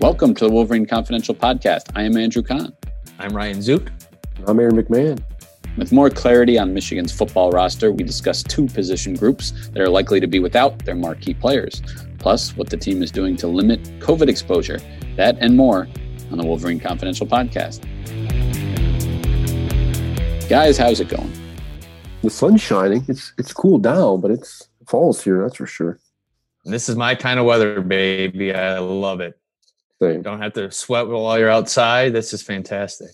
Welcome to the Wolverine Confidential Podcast. I am Andrew Kahn. I'm Ryan Zook. I'm Aaron McMahon. With more clarity on Michigan's football roster, we discuss two position groups that are likely to be without their marquee players, plus what the team is doing to limit COVID exposure. That and more on the Wolverine Confidential Podcast. Guys, how's it going? The sun's shining. It's it's cooled down, but it's falls here, that's for sure. This is my kind of weather, baby. I love it. Same. Don't have to sweat while you're outside. This is fantastic.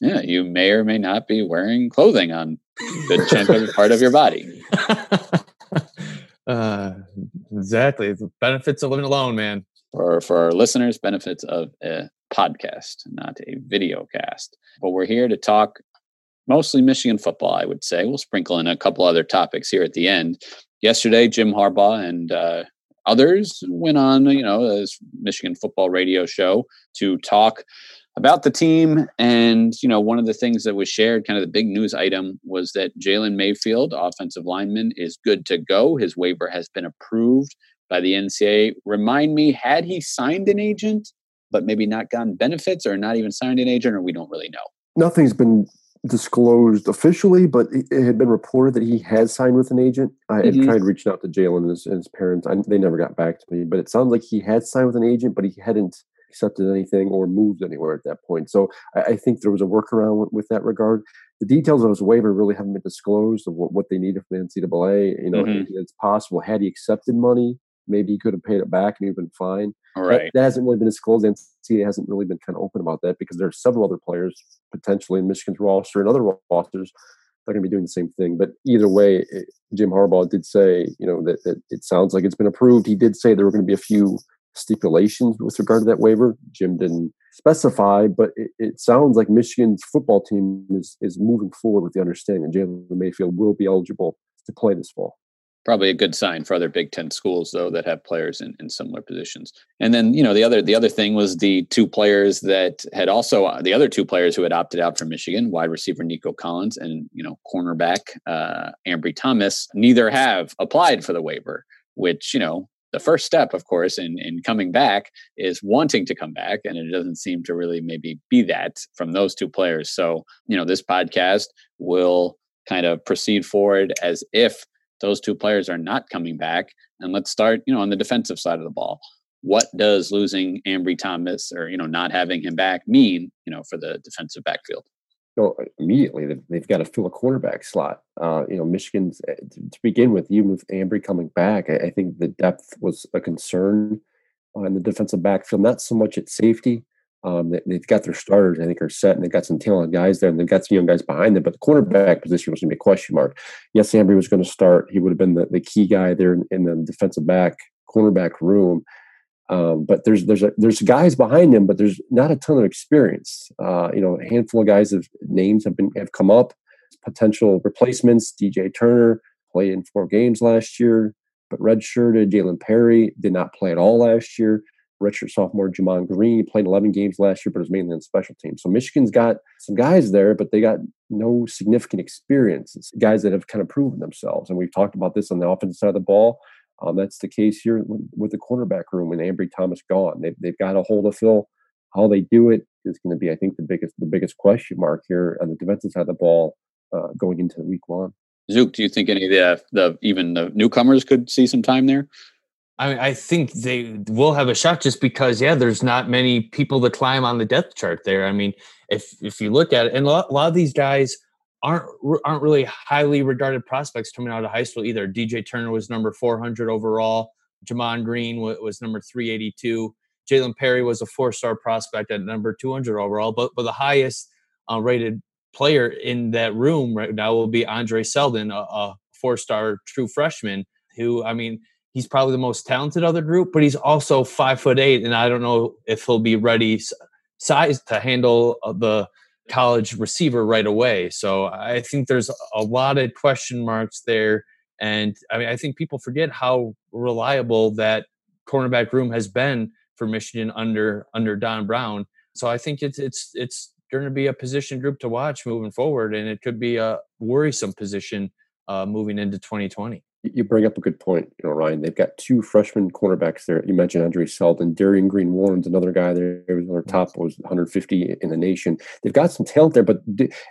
Yeah, you may or may not be wearing clothing on the of part of your body. uh, exactly. The benefits of living alone, man. For for our listeners, benefits of a podcast, not a video cast. But we're here to talk mostly Michigan football, I would say. We'll sprinkle in a couple other topics here at the end. Yesterday, Jim Harbaugh and uh, others went on, you know, this Michigan football radio show to talk about the team. And, you know, one of the things that was shared, kind of the big news item, was that Jalen Mayfield, offensive lineman, is good to go. His waiver has been approved by the NCAA. Remind me, had he signed an agent, but maybe not gotten benefits or not even signed an agent, or we don't really know? Nothing's been disclosed officially, but it had been reported that he had signed with an agent. I had mm-hmm. tried reaching out to Jalen and his, and his parents. I, they never got back to me, but it sounds like he had signed with an agent, but he hadn't accepted anything or moved anywhere at that point. So I, I think there was a workaround with, with, that regard. The details of his waiver really haven't been disclosed of what, what they needed from the NCAA. You know, mm-hmm. it's possible had he accepted money, maybe he could have paid it back and he'd been fine. All right. That, that hasn't really been disclosed. NCAA hasn't really been kind of open about that because there are several other players potentially in Michigan's roster and other rosters that are going to be doing the same thing. But either way, it, Jim Harbaugh did say, you know, that, that it sounds like it's been approved. He did say there were going to be a few stipulations with regard to that waiver. Jim didn't specify, but it, it, sounds like Michigan's football team is is moving forward with the understanding that Jalen Mayfield will be eligible to play this fall probably a good sign for other Big Ten schools, though, that have players in, in similar positions. And then, you know, the other the other thing was the two players that had also uh, the other two players who had opted out from Michigan, wide receiver Nico Collins and you know cornerback uh, Ambry Thomas. Neither have applied for the waiver, which you know the first step, of course, in, in coming back is wanting to come back. And it doesn't seem to really maybe be that from those two players. So, you know, this podcast will kind of proceed forward as if those two players are not coming back. And let's start, you know, on the defensive side of the ball. What does losing Ambry Thomas or, you know, not having him back mean, you know, for the defensive backfield? So immediately they've got to fill a cornerback slot. Uh, you know, Michigan's eh, to begin with, even with Ambry coming back, I, think the depth was a concern on the defensive backfield. Not so much at safety, um, they, have got their starters, I think, are set, and they've got some talented guys there, and they've got some young guys behind them. But the cornerback position was going to be a question mark. Yes, Ambry was going to start; he would have been the, the key guy there in, in the defensive back cornerback room. Um, but there's there's a, there's guys behind him, but there's not a ton of experience. Uh, you know, a handful of guys of names have been have come up, potential replacements. DJ Turner played in four games last year, but redshirted. Jalen Perry did not play at all last year redshirt sophomore Gemon Green. He played 11 games last year, but was mainly on special teams. So Michigan's got some guys there, but they got no significant experience. It's guys that have kind of proven themselves. And we've talked about this on the offensive side of the ball. Um, that's the case here with the cornerback room and Ambry Thomas gone. They've, they've got a hold of Phil. How they do it is going to be, I think, the biggest the biggest question mark here on the defensive side of the ball uh, going into week one. Zook, do you think any of the, the even the newcomers could see some time there? I mean, I think they will have a shot just because, yeah, there's not many people to climb on the depth chart there. I mean, if if you look at it, and a lot, a lot of these guys aren't aren't really highly regarded prospects coming out of high school either. DJ Turner was number 400 overall. Gemon Green was number 382. Jalen Perry was a four star prospect at number 200 overall, but but the highest uh, rated player in that room right now will be Andre Seldon, a, a four star true freshman. Who I mean, he's probably the most talented of the group, but he's also five foot eight, and I don't know if he'll be ready size to handle uh, the college receiver right away. So I think there's a lot of question marks there. And I mean, I think people forget how reliable that cornerback room has been for Michigan under under Don Brown. So I think it's it's it's going to be a position group to watch moving forward, and it could be a worrisome position uh, moving into 2020 you bring up a good point, you know, Ryan. They've got two freshman cornerbacks there. You mentioned Andre Seldon, Darion Green Warren's another guy there. Their top was 150 in the nation. They've got some talent there, but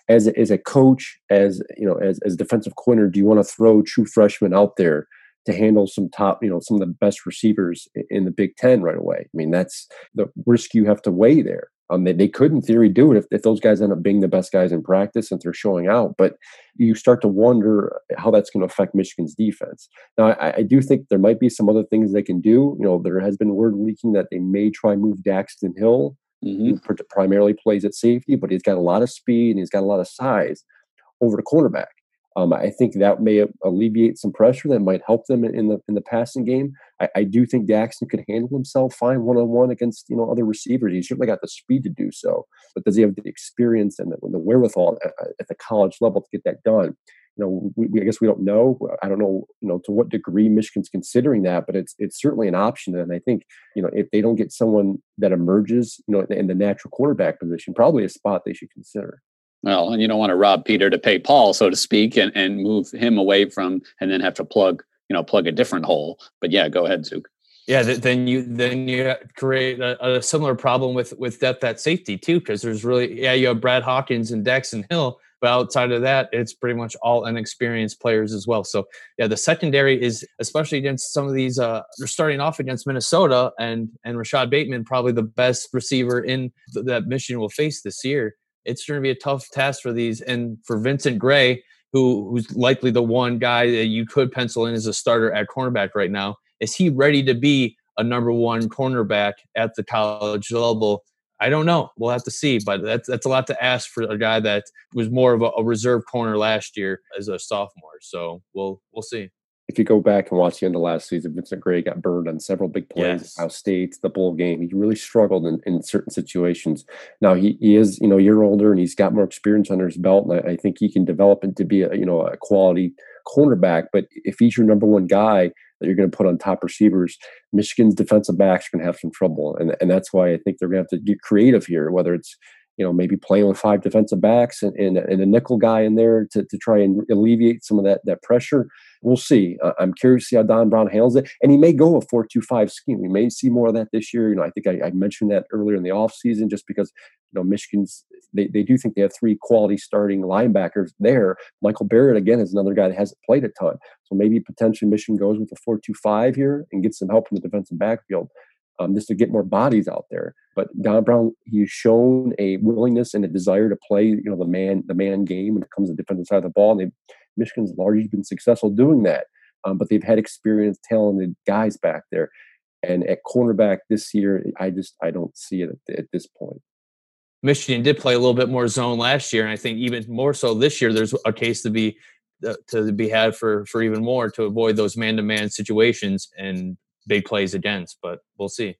as a, as a coach, as you know, as as defensive corner, do you want to throw true freshmen out there to handle some top, you know, some of the best receivers in the Big Ten right away? I mean, that's the risk you have to weigh there. Um, they, they could, in theory, do it if, if those guys end up being the best guys in practice and they're showing out. But you start to wonder how that's going to affect Michigan's defense. Now, I, I, do think there might be some other things they can do. You know, there has been word leaking that they may try move Daxton Hill, mm-hmm. who primarily plays at safety, but he's got a lot of speed and he's got a lot of size over the cornerback. Um, I think that may alleviate some pressure that might help them in the in the passing game. I, I do think Daxton could handle himself fine one on one against you know other receivers. He's certainly got the speed to do so, but does he have the experience and the, the wherewithal at, at, the college level to get that done? You know, we, we, I guess we don't know. I don't know, you know, to what degree Michigan's considering that, but it's it's certainly an option. And I think you know if they don't get someone that emerges, you know, in the natural quarterback position, probably a spot they should consider. Well, and you don't want to rob Peter to pay Paul, so to speak, and, and move him away from and then have to plug, you know, plug a different hole. But yeah, go ahead, Zook. Yeah, then you then you create a, a similar problem with with depth at safety too, because there's really yeah you have Brad Hawkins and Daxton Hill, but outside of that, it's pretty much all inexperienced players as well. So yeah, the secondary is especially against some of these. Uh, they're starting off against Minnesota and and Rashad Bateman, probably the best receiver in th- that Michigan will face this year it's going to be a tough task for these. And for Vincent Gray, who who's likely the one guy that you could pencil in as a starter at cornerback right now, is he ready to be a number one cornerback at the college level? I don't know. We'll have to see, but that's that's a lot to ask for a guy that was more of a, a reserve corner last year as a sophomore. So we'll we'll see if you go back and watch the end of last season, Vincent Gray got burned on several big plays. Yes. Ohio State, the bowl game, he really struggled in, in certain situations. Now he, he is, you know, a year older and he's got more experience under his belt, and I, I think he can develop into be a, you know, a quality cornerback. But if he's your number one guy that you're going to put on top receivers, Michigan's defensive backs are going to have some trouble, and and that's why I think they're going to have to get creative here. Whether it's you know, maybe playing with five defensive backs and, and, and, a nickel guy in there to, to try and alleviate some of that that pressure. We'll see. Uh, I'm curious to see how Don Brown handles it. And he may go a 4 2 5 scheme. We may see more of that this year. You know, I think I, I mentioned that earlier in the offseason just because, you know, Michigan's, they, they do think they have three quality starting linebackers there. Michael Barrett, again, is another guy that hasn't played a ton. So maybe potentially Michigan goes with a 4 2 5 here and gets some help from the defensive backfield um, just to get more bodies out there. But Don Brown, he's shown a willingness and a desire to play, you know, the man, the man game when it comes to the defensive side of the ball. And Michigan's largely been successful doing that. Um, but they've had experienced, talented guys back there. And at cornerback this year, I just I don't see it at, at this point. Michigan did play a little bit more zone last year, and I think even more so this year. There's a case to be uh, to be had for for even more to avoid those man to man situations. And big plays against, but we'll see.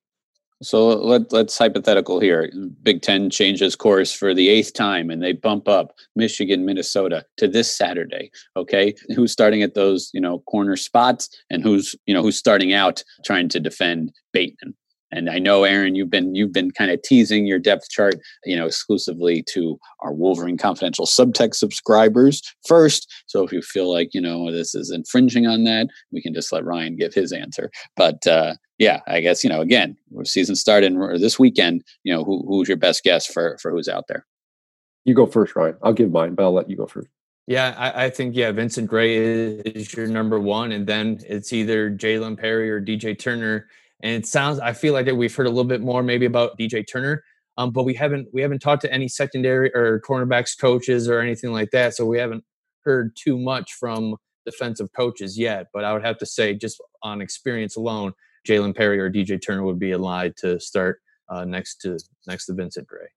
So let, let's hypothetical here. Big Ten changes course for the eighth time and they bump up Michigan, Minnesota to this Saturday. Okay. Who's starting at those, you know, corner spots and who's, you know, who's starting out trying to defend Bateman? And I know, Aaron, you've been you've been kind of teasing your depth chart, you know, exclusively to our Wolverine Confidential subtext subscribers first. So if you feel like you know this is infringing on that, we can just let Ryan give his answer. But uh, yeah, I guess you know, again, season started this weekend. You know, who, who's your best guess for for who's out there? You go first, Ryan. I'll give mine, but I'll let you go first. Yeah, I, I, think yeah, Vincent Gray is, is, your number one, and then it's either Jalen Perry or DJ Turner. And it sounds, I feel like we've heard a little bit more maybe about DJ Turner, um, but we haven't we haven't talked to any secondary or cornerbacks coaches or anything like that, so we haven't heard too much from defensive coaches yet. But I would have to say, just on experience alone, Jalen Perry or DJ Turner would be aligned to start uh, next to next to Vincent Gray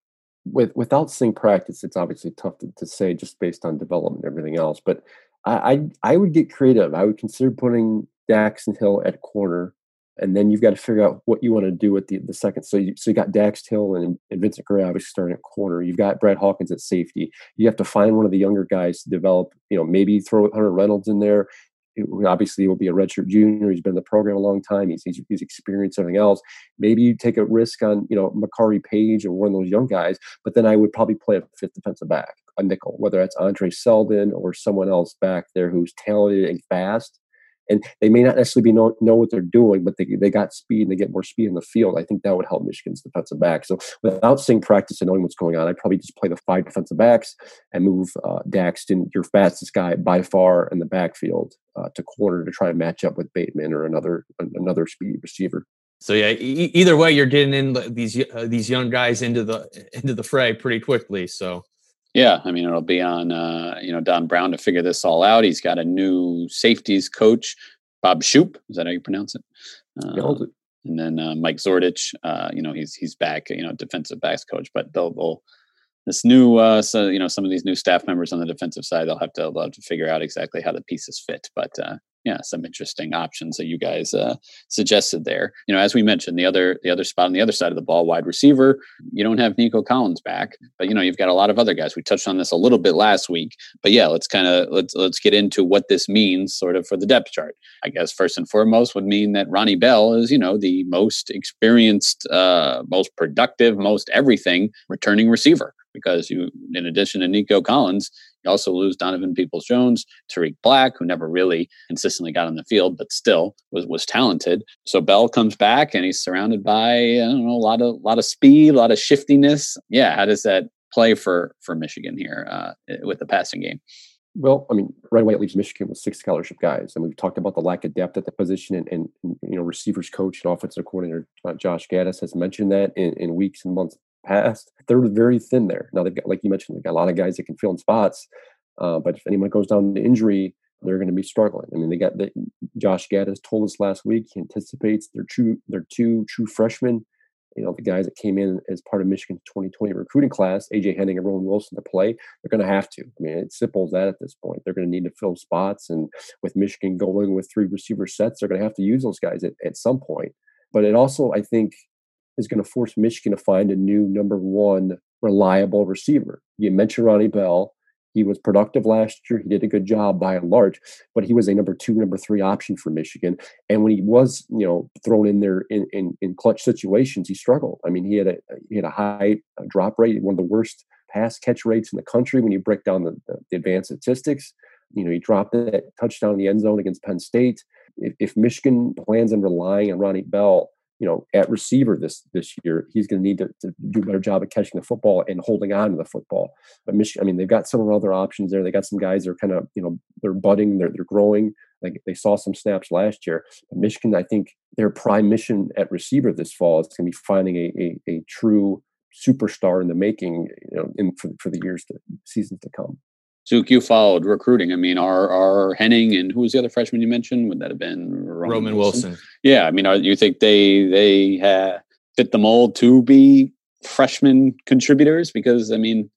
with without seeing practice, it's obviously tough to, to say just based on development and everything else. But I, I, I would get creative. I would consider putting Daxton Hill at corner, and then you've got to figure out what you want to do with the, the second. So you so you got Dax Hill and, and Vincent Gray obviously starting at corner. You've got Brad Hawkins at safety. You have to find one of the younger guys to develop. You know, maybe throw Hunter Reynolds in there obviously he will be a redshirt junior. He's been in the program a long time. He's, he's, he's experienced everything else. Maybe you take a risk on, you know, Makari Paige or one of those young guys, but then I would probably play a fifth defensive back, a nickel, whether that's Andre Seldon or someone else back there who's talented and fast and they may not necessarily be know, know what they're doing, but they, they got speed and they get more speed in the field. I think that would help Michigan's defensive back. So without seeing practice and knowing what's going on, I'd probably just play the five defensive backs and move uh, Daxton, your fastest guy by far in the backfield, uh, to corner to try and match up with Bateman or another another speed receiver. So yeah, e- either way, you're getting in these uh, these young guys into the into the fray pretty quickly. So yeah, I mean it'll be on uh, you know Don Brown to figure this all out. He's got a new safeties coach, Bob Shoop. Is that how you pronounce it? Uh, and then uh, Mike Zordich. Uh, you know he's he's back. You know defensive backs coach, but they'll, they'll this new uh, so you know some of these new staff members on the defensive side they'll have to they'll have to figure out exactly how the pieces fit. But uh, yeah, some interesting options that you guys uh, suggested there. You know, as we mentioned, the other the other spot on the other side of the ball, wide receiver, you don't have Nico Collins back, but you know you've got a lot of other guys. We touched on this a little bit last week, but yeah, let's kind of let's let's get into what this means, sort of for the depth chart. I guess first and foremost would mean that Ronnie Bell is you know the most experienced, uh, most productive, most everything returning receiver because you, in addition to Nico Collins, you also lose Donovan Peoples Jones, Tarik Black, who never really consistently got on the field, but still was was talented. So Bell comes back and he's surrounded by I don't know a lot of lot of speed, a lot of shiftiness. Yeah, how does that play for for Michigan here uh, with the passing game? Well, I mean, right away it leaves Michigan with six scholarship guys, and we've talked about the lack of depth at the position, and, and, you know, receivers coach and offensive coordinator uh, Josh Gattis has mentioned that in, in weeks and months past. They're very thin there. Now they've got, like you mentioned, they've got a lot of guys that can fill in spots. Uh, but if anyone goes down to injury, they're going to be struggling. I mean, they got the, Josh Gattis told us last week he anticipates their true their two true freshmen. You know, the guys that came in as part of Michigan's 2020 recruiting class, AJ Henning and Roman Wilson to play, they're going to have to. I mean, it's simple as that at this point. They're going to need to fill spots. And with Michigan going with three receiver sets, they're going to have to use those guys at, at some point. But it also, I think, is going to force Michigan to find a new number one reliable receiver. You mentioned Ronnie Bell. He was productive last year. He did a good job by and large, but he was a number two, number three option for Michigan. And when he was, you know, thrown in there in, in, in clutch situations, he struggled. I mean, he had a he had a high uh, drop rate, one of the worst pass catch rates in the country when you break down the, the, the advanced statistics. You know, he dropped that touchdown in the end zone against Penn State. If, if Michigan plans on relying on Ronnie Bell you know, at receiver this this year, he's going to need to, do a better job of catching the football and holding on to the football. But Michigan, I mean, they've got some other options there. They got some guys that are kind of, you know, they're budding, they're they're growing. Like they saw some snaps last year. But Michigan, I think their prime mission at receiver this fall is going to be finding a, a, a true superstar in the making, you know, in for, for the years to seasons to come. Zook, you followed recruiting. I mean, are are Henning and who was the other freshman you mentioned? Would that have been Roman, Roman Wilson? Wilson? Yeah, I mean, are you think they they have fit the mold to be freshman contributors? Because I mean,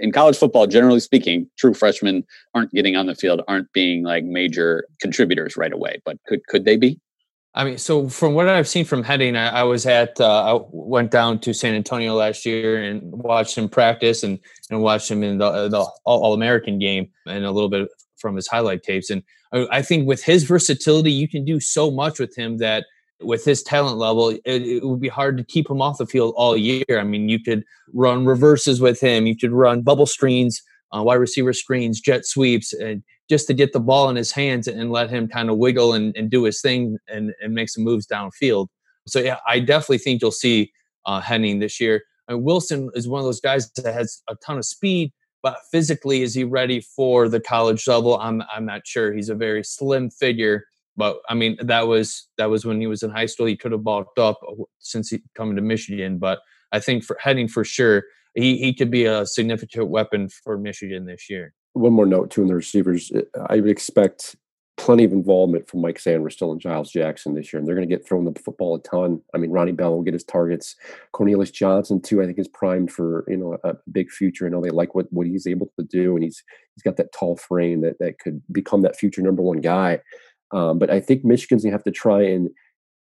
in college football, generally speaking, true freshmen aren't getting on the field, aren't being like major contributors right away. But could could they be? I mean, so from what I've seen from Henning, I, I was at, uh, I went down to San Antonio last year and watched him practice and, and watched him in the, the All American game and a little bit from his highlight tapes. And I, I, think with his versatility, you can do so much with him that with his talent level, it, it would be hard to keep him off the field all year. I mean, you could run reverses with him, you could run bubble screens, uh, wide receiver screens, jet sweeps, and just to get the ball in his hands and let him kind of wiggle and, and do his thing and, and make some moves downfield. So yeah, I definitely think you'll see uh, Henning this year. Mean, Wilson is one of those guys that has a ton of speed, but physically, is he ready for the college level? I'm I'm not sure. He's a very slim figure, but I mean that was that was when he was in high school. He could have bulked up uh, since he coming to Michigan, but I think for heading for sure, he he could be a significant weapon for Michigan this year. One more note too in the receivers, I would expect plenty of involvement from Mike Sainristil still and Giles Jackson this year, and they're going to get thrown the football a ton. I mean, Ronnie Bell will get his targets. Cornelius Johnson too, I think, is primed for you know a big future. I know they like what what he's able to do, and he's he's got that tall frame that that could become that future number one guy. Um, but I think Michigan's going to have to try and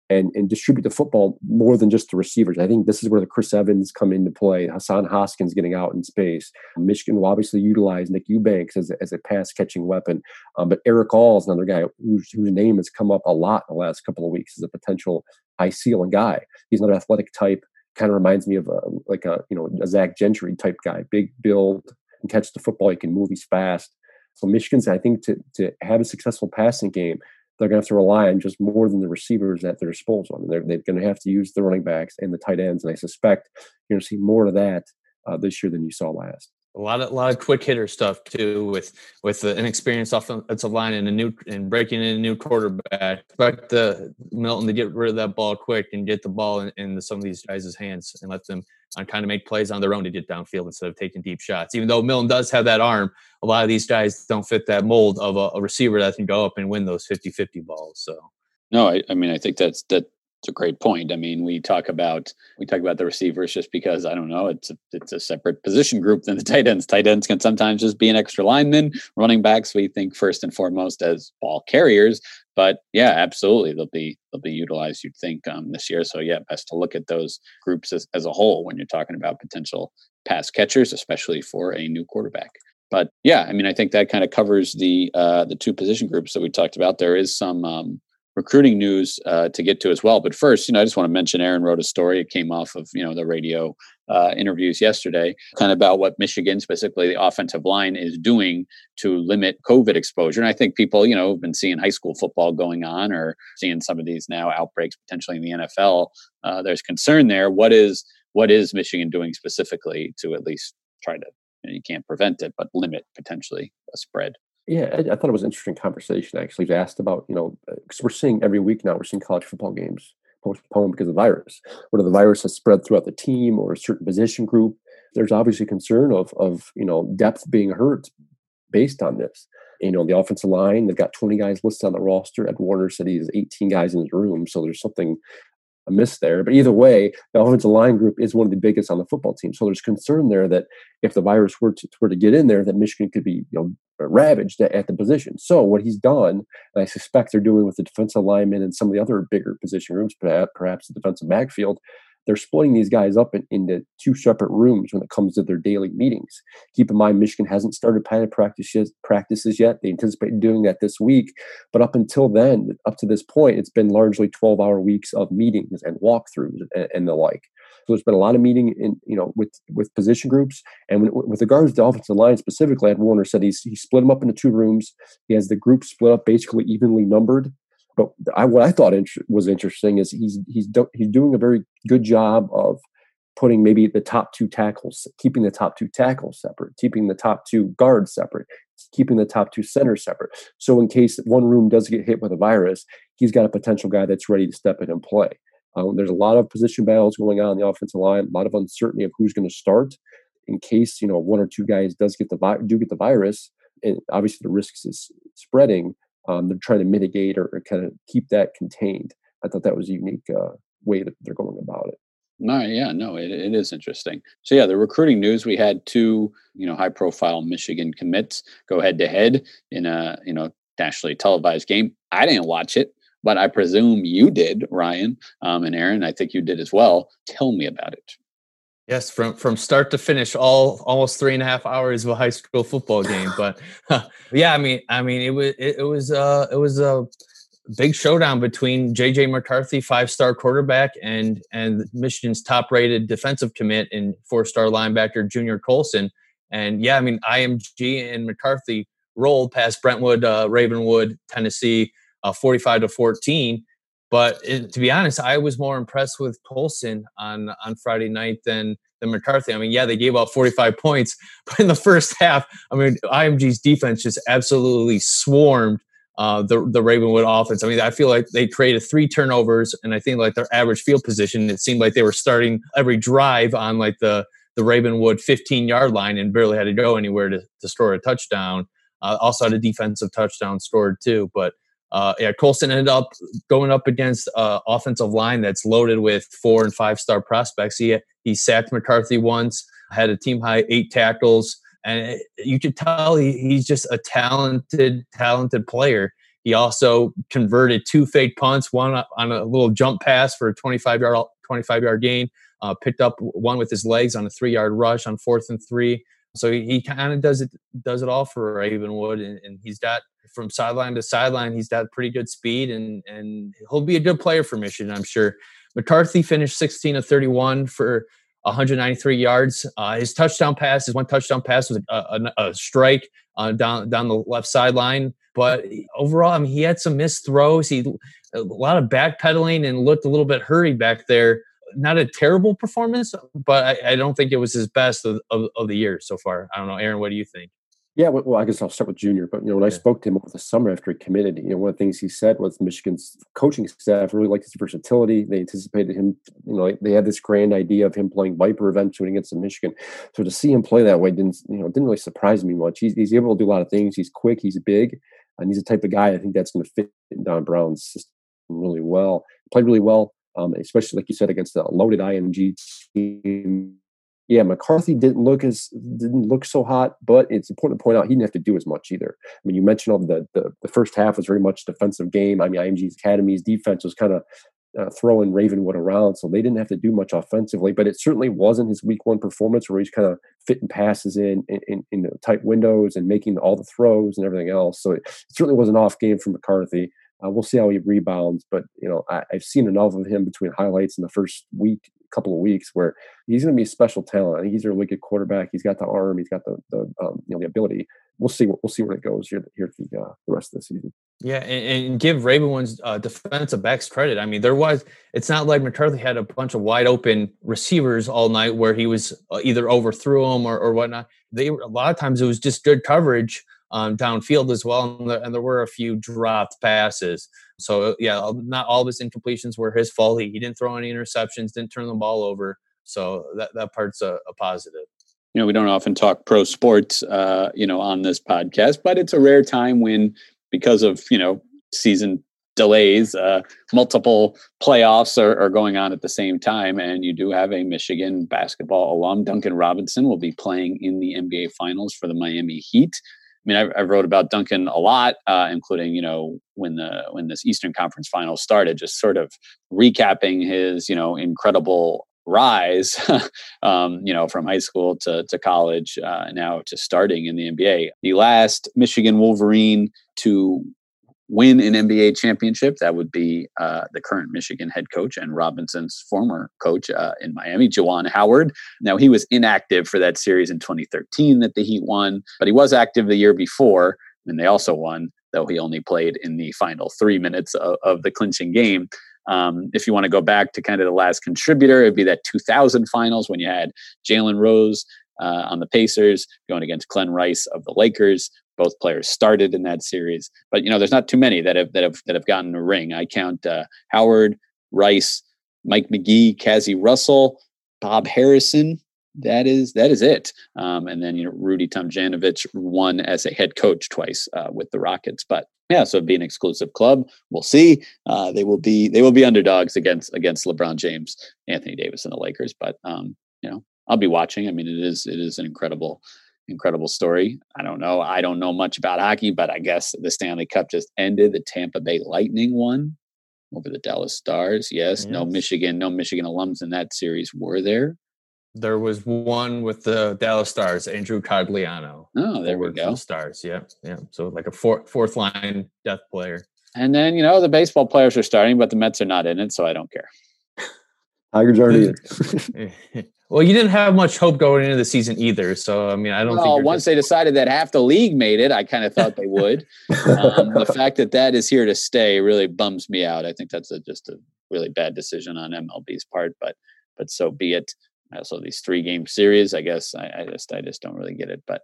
and and distribute the football more than just the receivers. I think this is where the Chris Evans come into play. Hassan Hoskins getting out in space. Michigan will obviously utilize Nick Eubanks as a, as a pass catching weapon, um, but Erick All is another guy whose, whose name has come up a lot in the last couple of weeks as a potential high ceiling guy. He's another athletic type. Kind of reminds me of a, like a you know a Zach Gentry type guy, big build, can catch the football, he can move, he's fast. So Michigan's, I think, to to have a successful passing game, they're going to have to rely on just more than the receivers at their disposal. I mean, they're, they're going to have to use the running backs and the tight ends, and I suspect you're going to see more of that uh, this year than you saw last a lot of a lot of quick hitter stuff too with with the inexperienced offensive line and a new and breaking in a new quarterback. Expect Joe Milton to get rid of that ball quick and get the ball in, in some of these guys' hands and let them uh, kind of make plays on their own to get downfield instead of taking deep shots. Even though Milton does have that arm, a lot of these guys don't fit that mold of a, a receiver that can go up and win those 50-50 balls. So no, I, I mean I think that's that it's a great point. I mean, we talk about we talk about the receivers just because I don't know it's a, it's a separate position group than the tight ends. Tight ends can sometimes just be an extra lineman. Running backs we think first and foremost as ball carriers. But yeah, absolutely, they'll be they'll be utilized. You'd think um, this year. So yeah, best to look at those groups as, as a whole when you're talking about potential pass catchers, especially for a new quarterback. But yeah, I mean, I think that kind of covers the uh, the two position groups that we talked about. There is some um, recruiting news uh, to get to as well. But first, you know, I just want to mention Aaron wrote a story. It came off of you know the radio uh, interviews yesterday, kind of about what Michigan, specifically the offensive line, is doing to limit COVID exposure. And I think people, you know, have been seeing high school football going on or seeing some of these now outbreaks potentially in the NFL. Uh, there's concern there. What is what is Michigan doing specifically to at least try to you, know, you can't prevent it, but limit potentially a spread? Yeah, I, I, thought it was an interesting conversation. Actually, they asked about you know because uh, we're seeing every week now we're seeing college football games postponed because of the virus. Whether the virus has spread throughout the team or a certain position group, there's obviously concern of of you know depth being hurt based on this. You know, the offensive line, they've got 20 guys listed on the roster. Ed Warinner said he has 18 guys in his room. So there's something a miss there. But either way, the offensive line group is one of the biggest on the football team. So there's concern there that if the virus were to, were to get in there, that Michigan could be you know ravaged at, at the position. So what he's done, and I suspect they're doing with the defensive linemen and some of the other bigger position rooms, perhaps the defensive backfield, they're splitting these guys up in, into two separate rooms when it comes to their daily meetings. Keep in mind, Michigan hasn't started pilot practices practices yet. They anticipate doing that this week, but up until then, up to this point, it's been largely 12-hour weeks of meetings and walkthroughs and, and the like. So there's been a lot of meeting in you know with with position groups and with regards to the offensive line specifically, Ed Warinner said he's he split them up into two rooms. He has the group split up basically evenly numbered but I, what I thought inter- was interesting is he's he's do, he's doing a very good job of putting maybe the top two tackles, keeping the top two tackles separate, keeping the top two guards separate, keeping the top two centers separate. So in case one room does get hit with a virus, he's got a potential guy that's ready to step in and play. Um, there's a lot of position battles going on in the offensive line, a lot of uncertainty of who's going to start in case you know one or two guys does get the vi- do get the virus. And obviously the risks is spreading um, they're trying to mitigate or, or, kind of keep that contained. I thought that was a unique uh, way that they're going about it. No, yeah, no, it, it is interesting. So yeah, the recruiting news we had two, you know, high profile Michigan commits go head to head in a, you know, nationally televised game. I didn't watch it, but I presume you did, Ryan um, and Aaron. I think you did as well. Tell me about it. Yes, from from start to finish, all almost three and a half hours of a high school football game. But yeah, I mean, I mean, it was it, it was uh it was a big showdown between JJ McCarthy, five star quarterback, and and Michigan's top rated defensive commit and four star linebacker Junior Colson. And yeah, I mean, IMG and McCarthy rolled past Brentwood, uh, Ravenwood, Tennessee, uh, forty five to fourteen. But it, to be honest, I was more impressed with Colson on on Friday night than than McCarthy. I mean, yeah, they gave up 45 points, but in the first half, I mean, IMG's defense just absolutely swarmed uh, the the Ravenwood offense. I mean, I feel like they created three turnovers, and I think like their average field position, it seemed like they were starting every drive on like the the Ravenwood 15 yard line and barely had to go anywhere to, to score a touchdown. Uh, also had a defensive touchdown scored too, but uh, yeah, Colson ended up going up against uh, offensive line that's loaded with four and five star prospects. He he sacked McCarthy once, had a team high eight tackles, and you could tell he, he's just a talented talented player. He also converted two fake punts, one on a little jump pass for a 25 yard 25 yard gain. Uh, picked up one with his legs on a three yard rush on fourth and three. So he, he kind of does it does it all for Ravenwood, and, and he's got from sideline to sideline. He's got pretty good speed, and and he'll be a good player for Michigan, I'm sure. McCarthy finished 16 of 31 for 193 yards. Uh, his touchdown pass, his one touchdown pass was a, a, a strike uh, down down the left sideline. But overall, I mean, he had some missed throws. He a lot of backpedaling and looked a little bit hurried back there. Not a terrible performance, but I, I don't think it was his best of, of, of the year so far. I don't know, Aaron. What do you think? Yeah, well, I guess I'll start with Junior. But you know, when I spoke to him over the summer after he committed, you know, one of the things he said was Michigan's coaching staff really liked his versatility. They anticipated him, you know, they had this grand idea of him playing Viper eventually against the Michigan. So to see him play that way didn't, you know, didn't really surprise me much. He's, he's able to do a lot of things. He's quick. He's big, and he's the type of guy I think that's going to fit Don Brown's system really well. Played really well, um, especially like you said against the loaded IMG team yeah, McCarthy didn't look as didn't look so hot, but it's important to point out he didn't have to do as much either. I mean, you mentioned all the the, the first half was very much defensive game. I mean, IMG's Academy's defense was kind of uh, throwing Ravenwood around, so they didn't have to do much offensively. But it certainly wasn't his week one performance where he's kind of fitting passes in in, in, in tight windows and making all the throws and everything else. So it, it certainly was an off game for McCarthy. Uh, we'll see how he rebounds, but you know I, have seen enough of him between highlights in the first week couple of weeks where he's going to be a special talent. I think he's a really good quarterback. He's got the arm. He's got the the um, you know the ability. We'll see. What we'll see where it goes here here the, uh, the rest of the season. Yeah, and, and give Ravenwood's uh, defensive backs credit. I mean, there was. It's not like McCarthy had a bunch of wide open receivers all night where he was uh, either overthrew them or, or whatnot. They a lot of times it was just good coverage um, downfield as well, and there, and there, were a few dropped passes. So yeah, not all of his incompletions were his fault. He, he didn't throw any interceptions, didn't turn the ball over. So that that part's a, a positive. You know, we don't often talk pro sports, uh, you know, on this podcast, but it's a rare time when, because of you know season delays, uh, multiple playoffs are, are, going on at the same time, and you do have a Michigan basketball alum, Duncan Robinson, will be playing in the NBA Finals for the Miami Heat. I mean, I, I wrote about Duncan a lot, uh, including you know when the when this Eastern Conference Final started, just sort of recapping his you know incredible rise, um, you know, from high school to to college, uh, now to starting in the NBA. The last Michigan Wolverine to win an NBA championship, that would be uh, the current Michigan head coach and Robinson's former coach uh, in Miami, Juwan Howard. Now, he was inactive for that series in 2013 that the Heat won, but he was active the year before, and they also won, though he only played in the final three minutes of, of the clinching game. Um, if you want to go back to kind of the last contributor, it'd be that 2000 finals when you had Jalen Rose uh, on the Pacers going against Glen Rice of the Lakers both players started in that series. But you know, there's not too many that have that have that have gotten a ring. I count uh, Howard, Rice, Mike McGee, Cazzie Russell, Bob Harrison. That is that is it. Um, and then you know Rudy Tomjanovich won as a head coach twice uh, with the Rockets. But yeah, so it'd be an exclusive club. We'll see. Uh, they will be they will be underdogs against against LeBron James, Anthony Davis, and the Lakers. But um, you know, I'll be watching. I mean, it is it is an incredible incredible story. I don't know. I don't know much about hockey, but I guess the Stanley Cup just ended. The Tampa Bay Lightning won over the Dallas Stars. Yes, yes. no Michigan, no Michigan alums in that series were there. There was one with the Dallas Stars, Andrew Cogliano. Oh, there we go. Stars, yeah, yeah. So like a four, fourth line death player. And then you know the baseball players are starting, but the Mets are not in it, so I don't care. Tigers aren't in. Well, you didn't have much hope going into the season either. So, I mean, I don't well, think. once just... they decided that half the league made it, I kind of thought they would. um, the fact that that is here to stay really bums me out. I think that's a, just a really bad decision on MLB's part, but but so be it. Also, these three game series, I guess I, I just I just don't really get it, but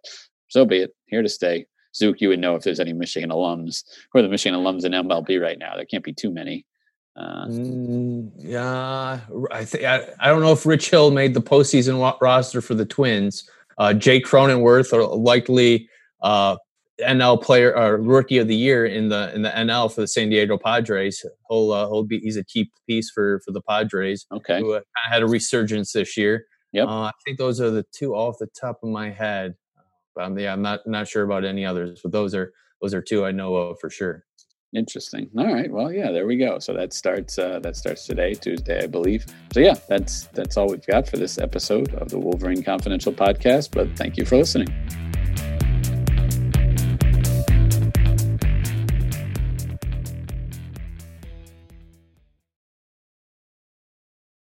so be it. Here to stay. Zook, you would know if there's any Michigan alums who are the Michigan alums in MLB right now. There can't be too many. Uh, mm, yeah, I think I, don't know if Rich Hill made the postseason roster for the Twins. Uh, Jake Cronenworth, or likely uh, NL player or rookie of the year in the in the NL for the San Diego Padres. He'll uh, he'll be he's a key piece for for the Padres. Okay, who uh, had a resurgence this year. Yep, uh, I think those are the two off the top of my head. Um, yeah, I'm not not sure about any others, but those are those are two I know of for sure. Interesting. All right. Well, yeah, there we go. So that starts uh, that starts today, Tuesday, I believe. So yeah, that's that's all we've got for this episode of the Wolverine Confidential podcast. But thank you for listening.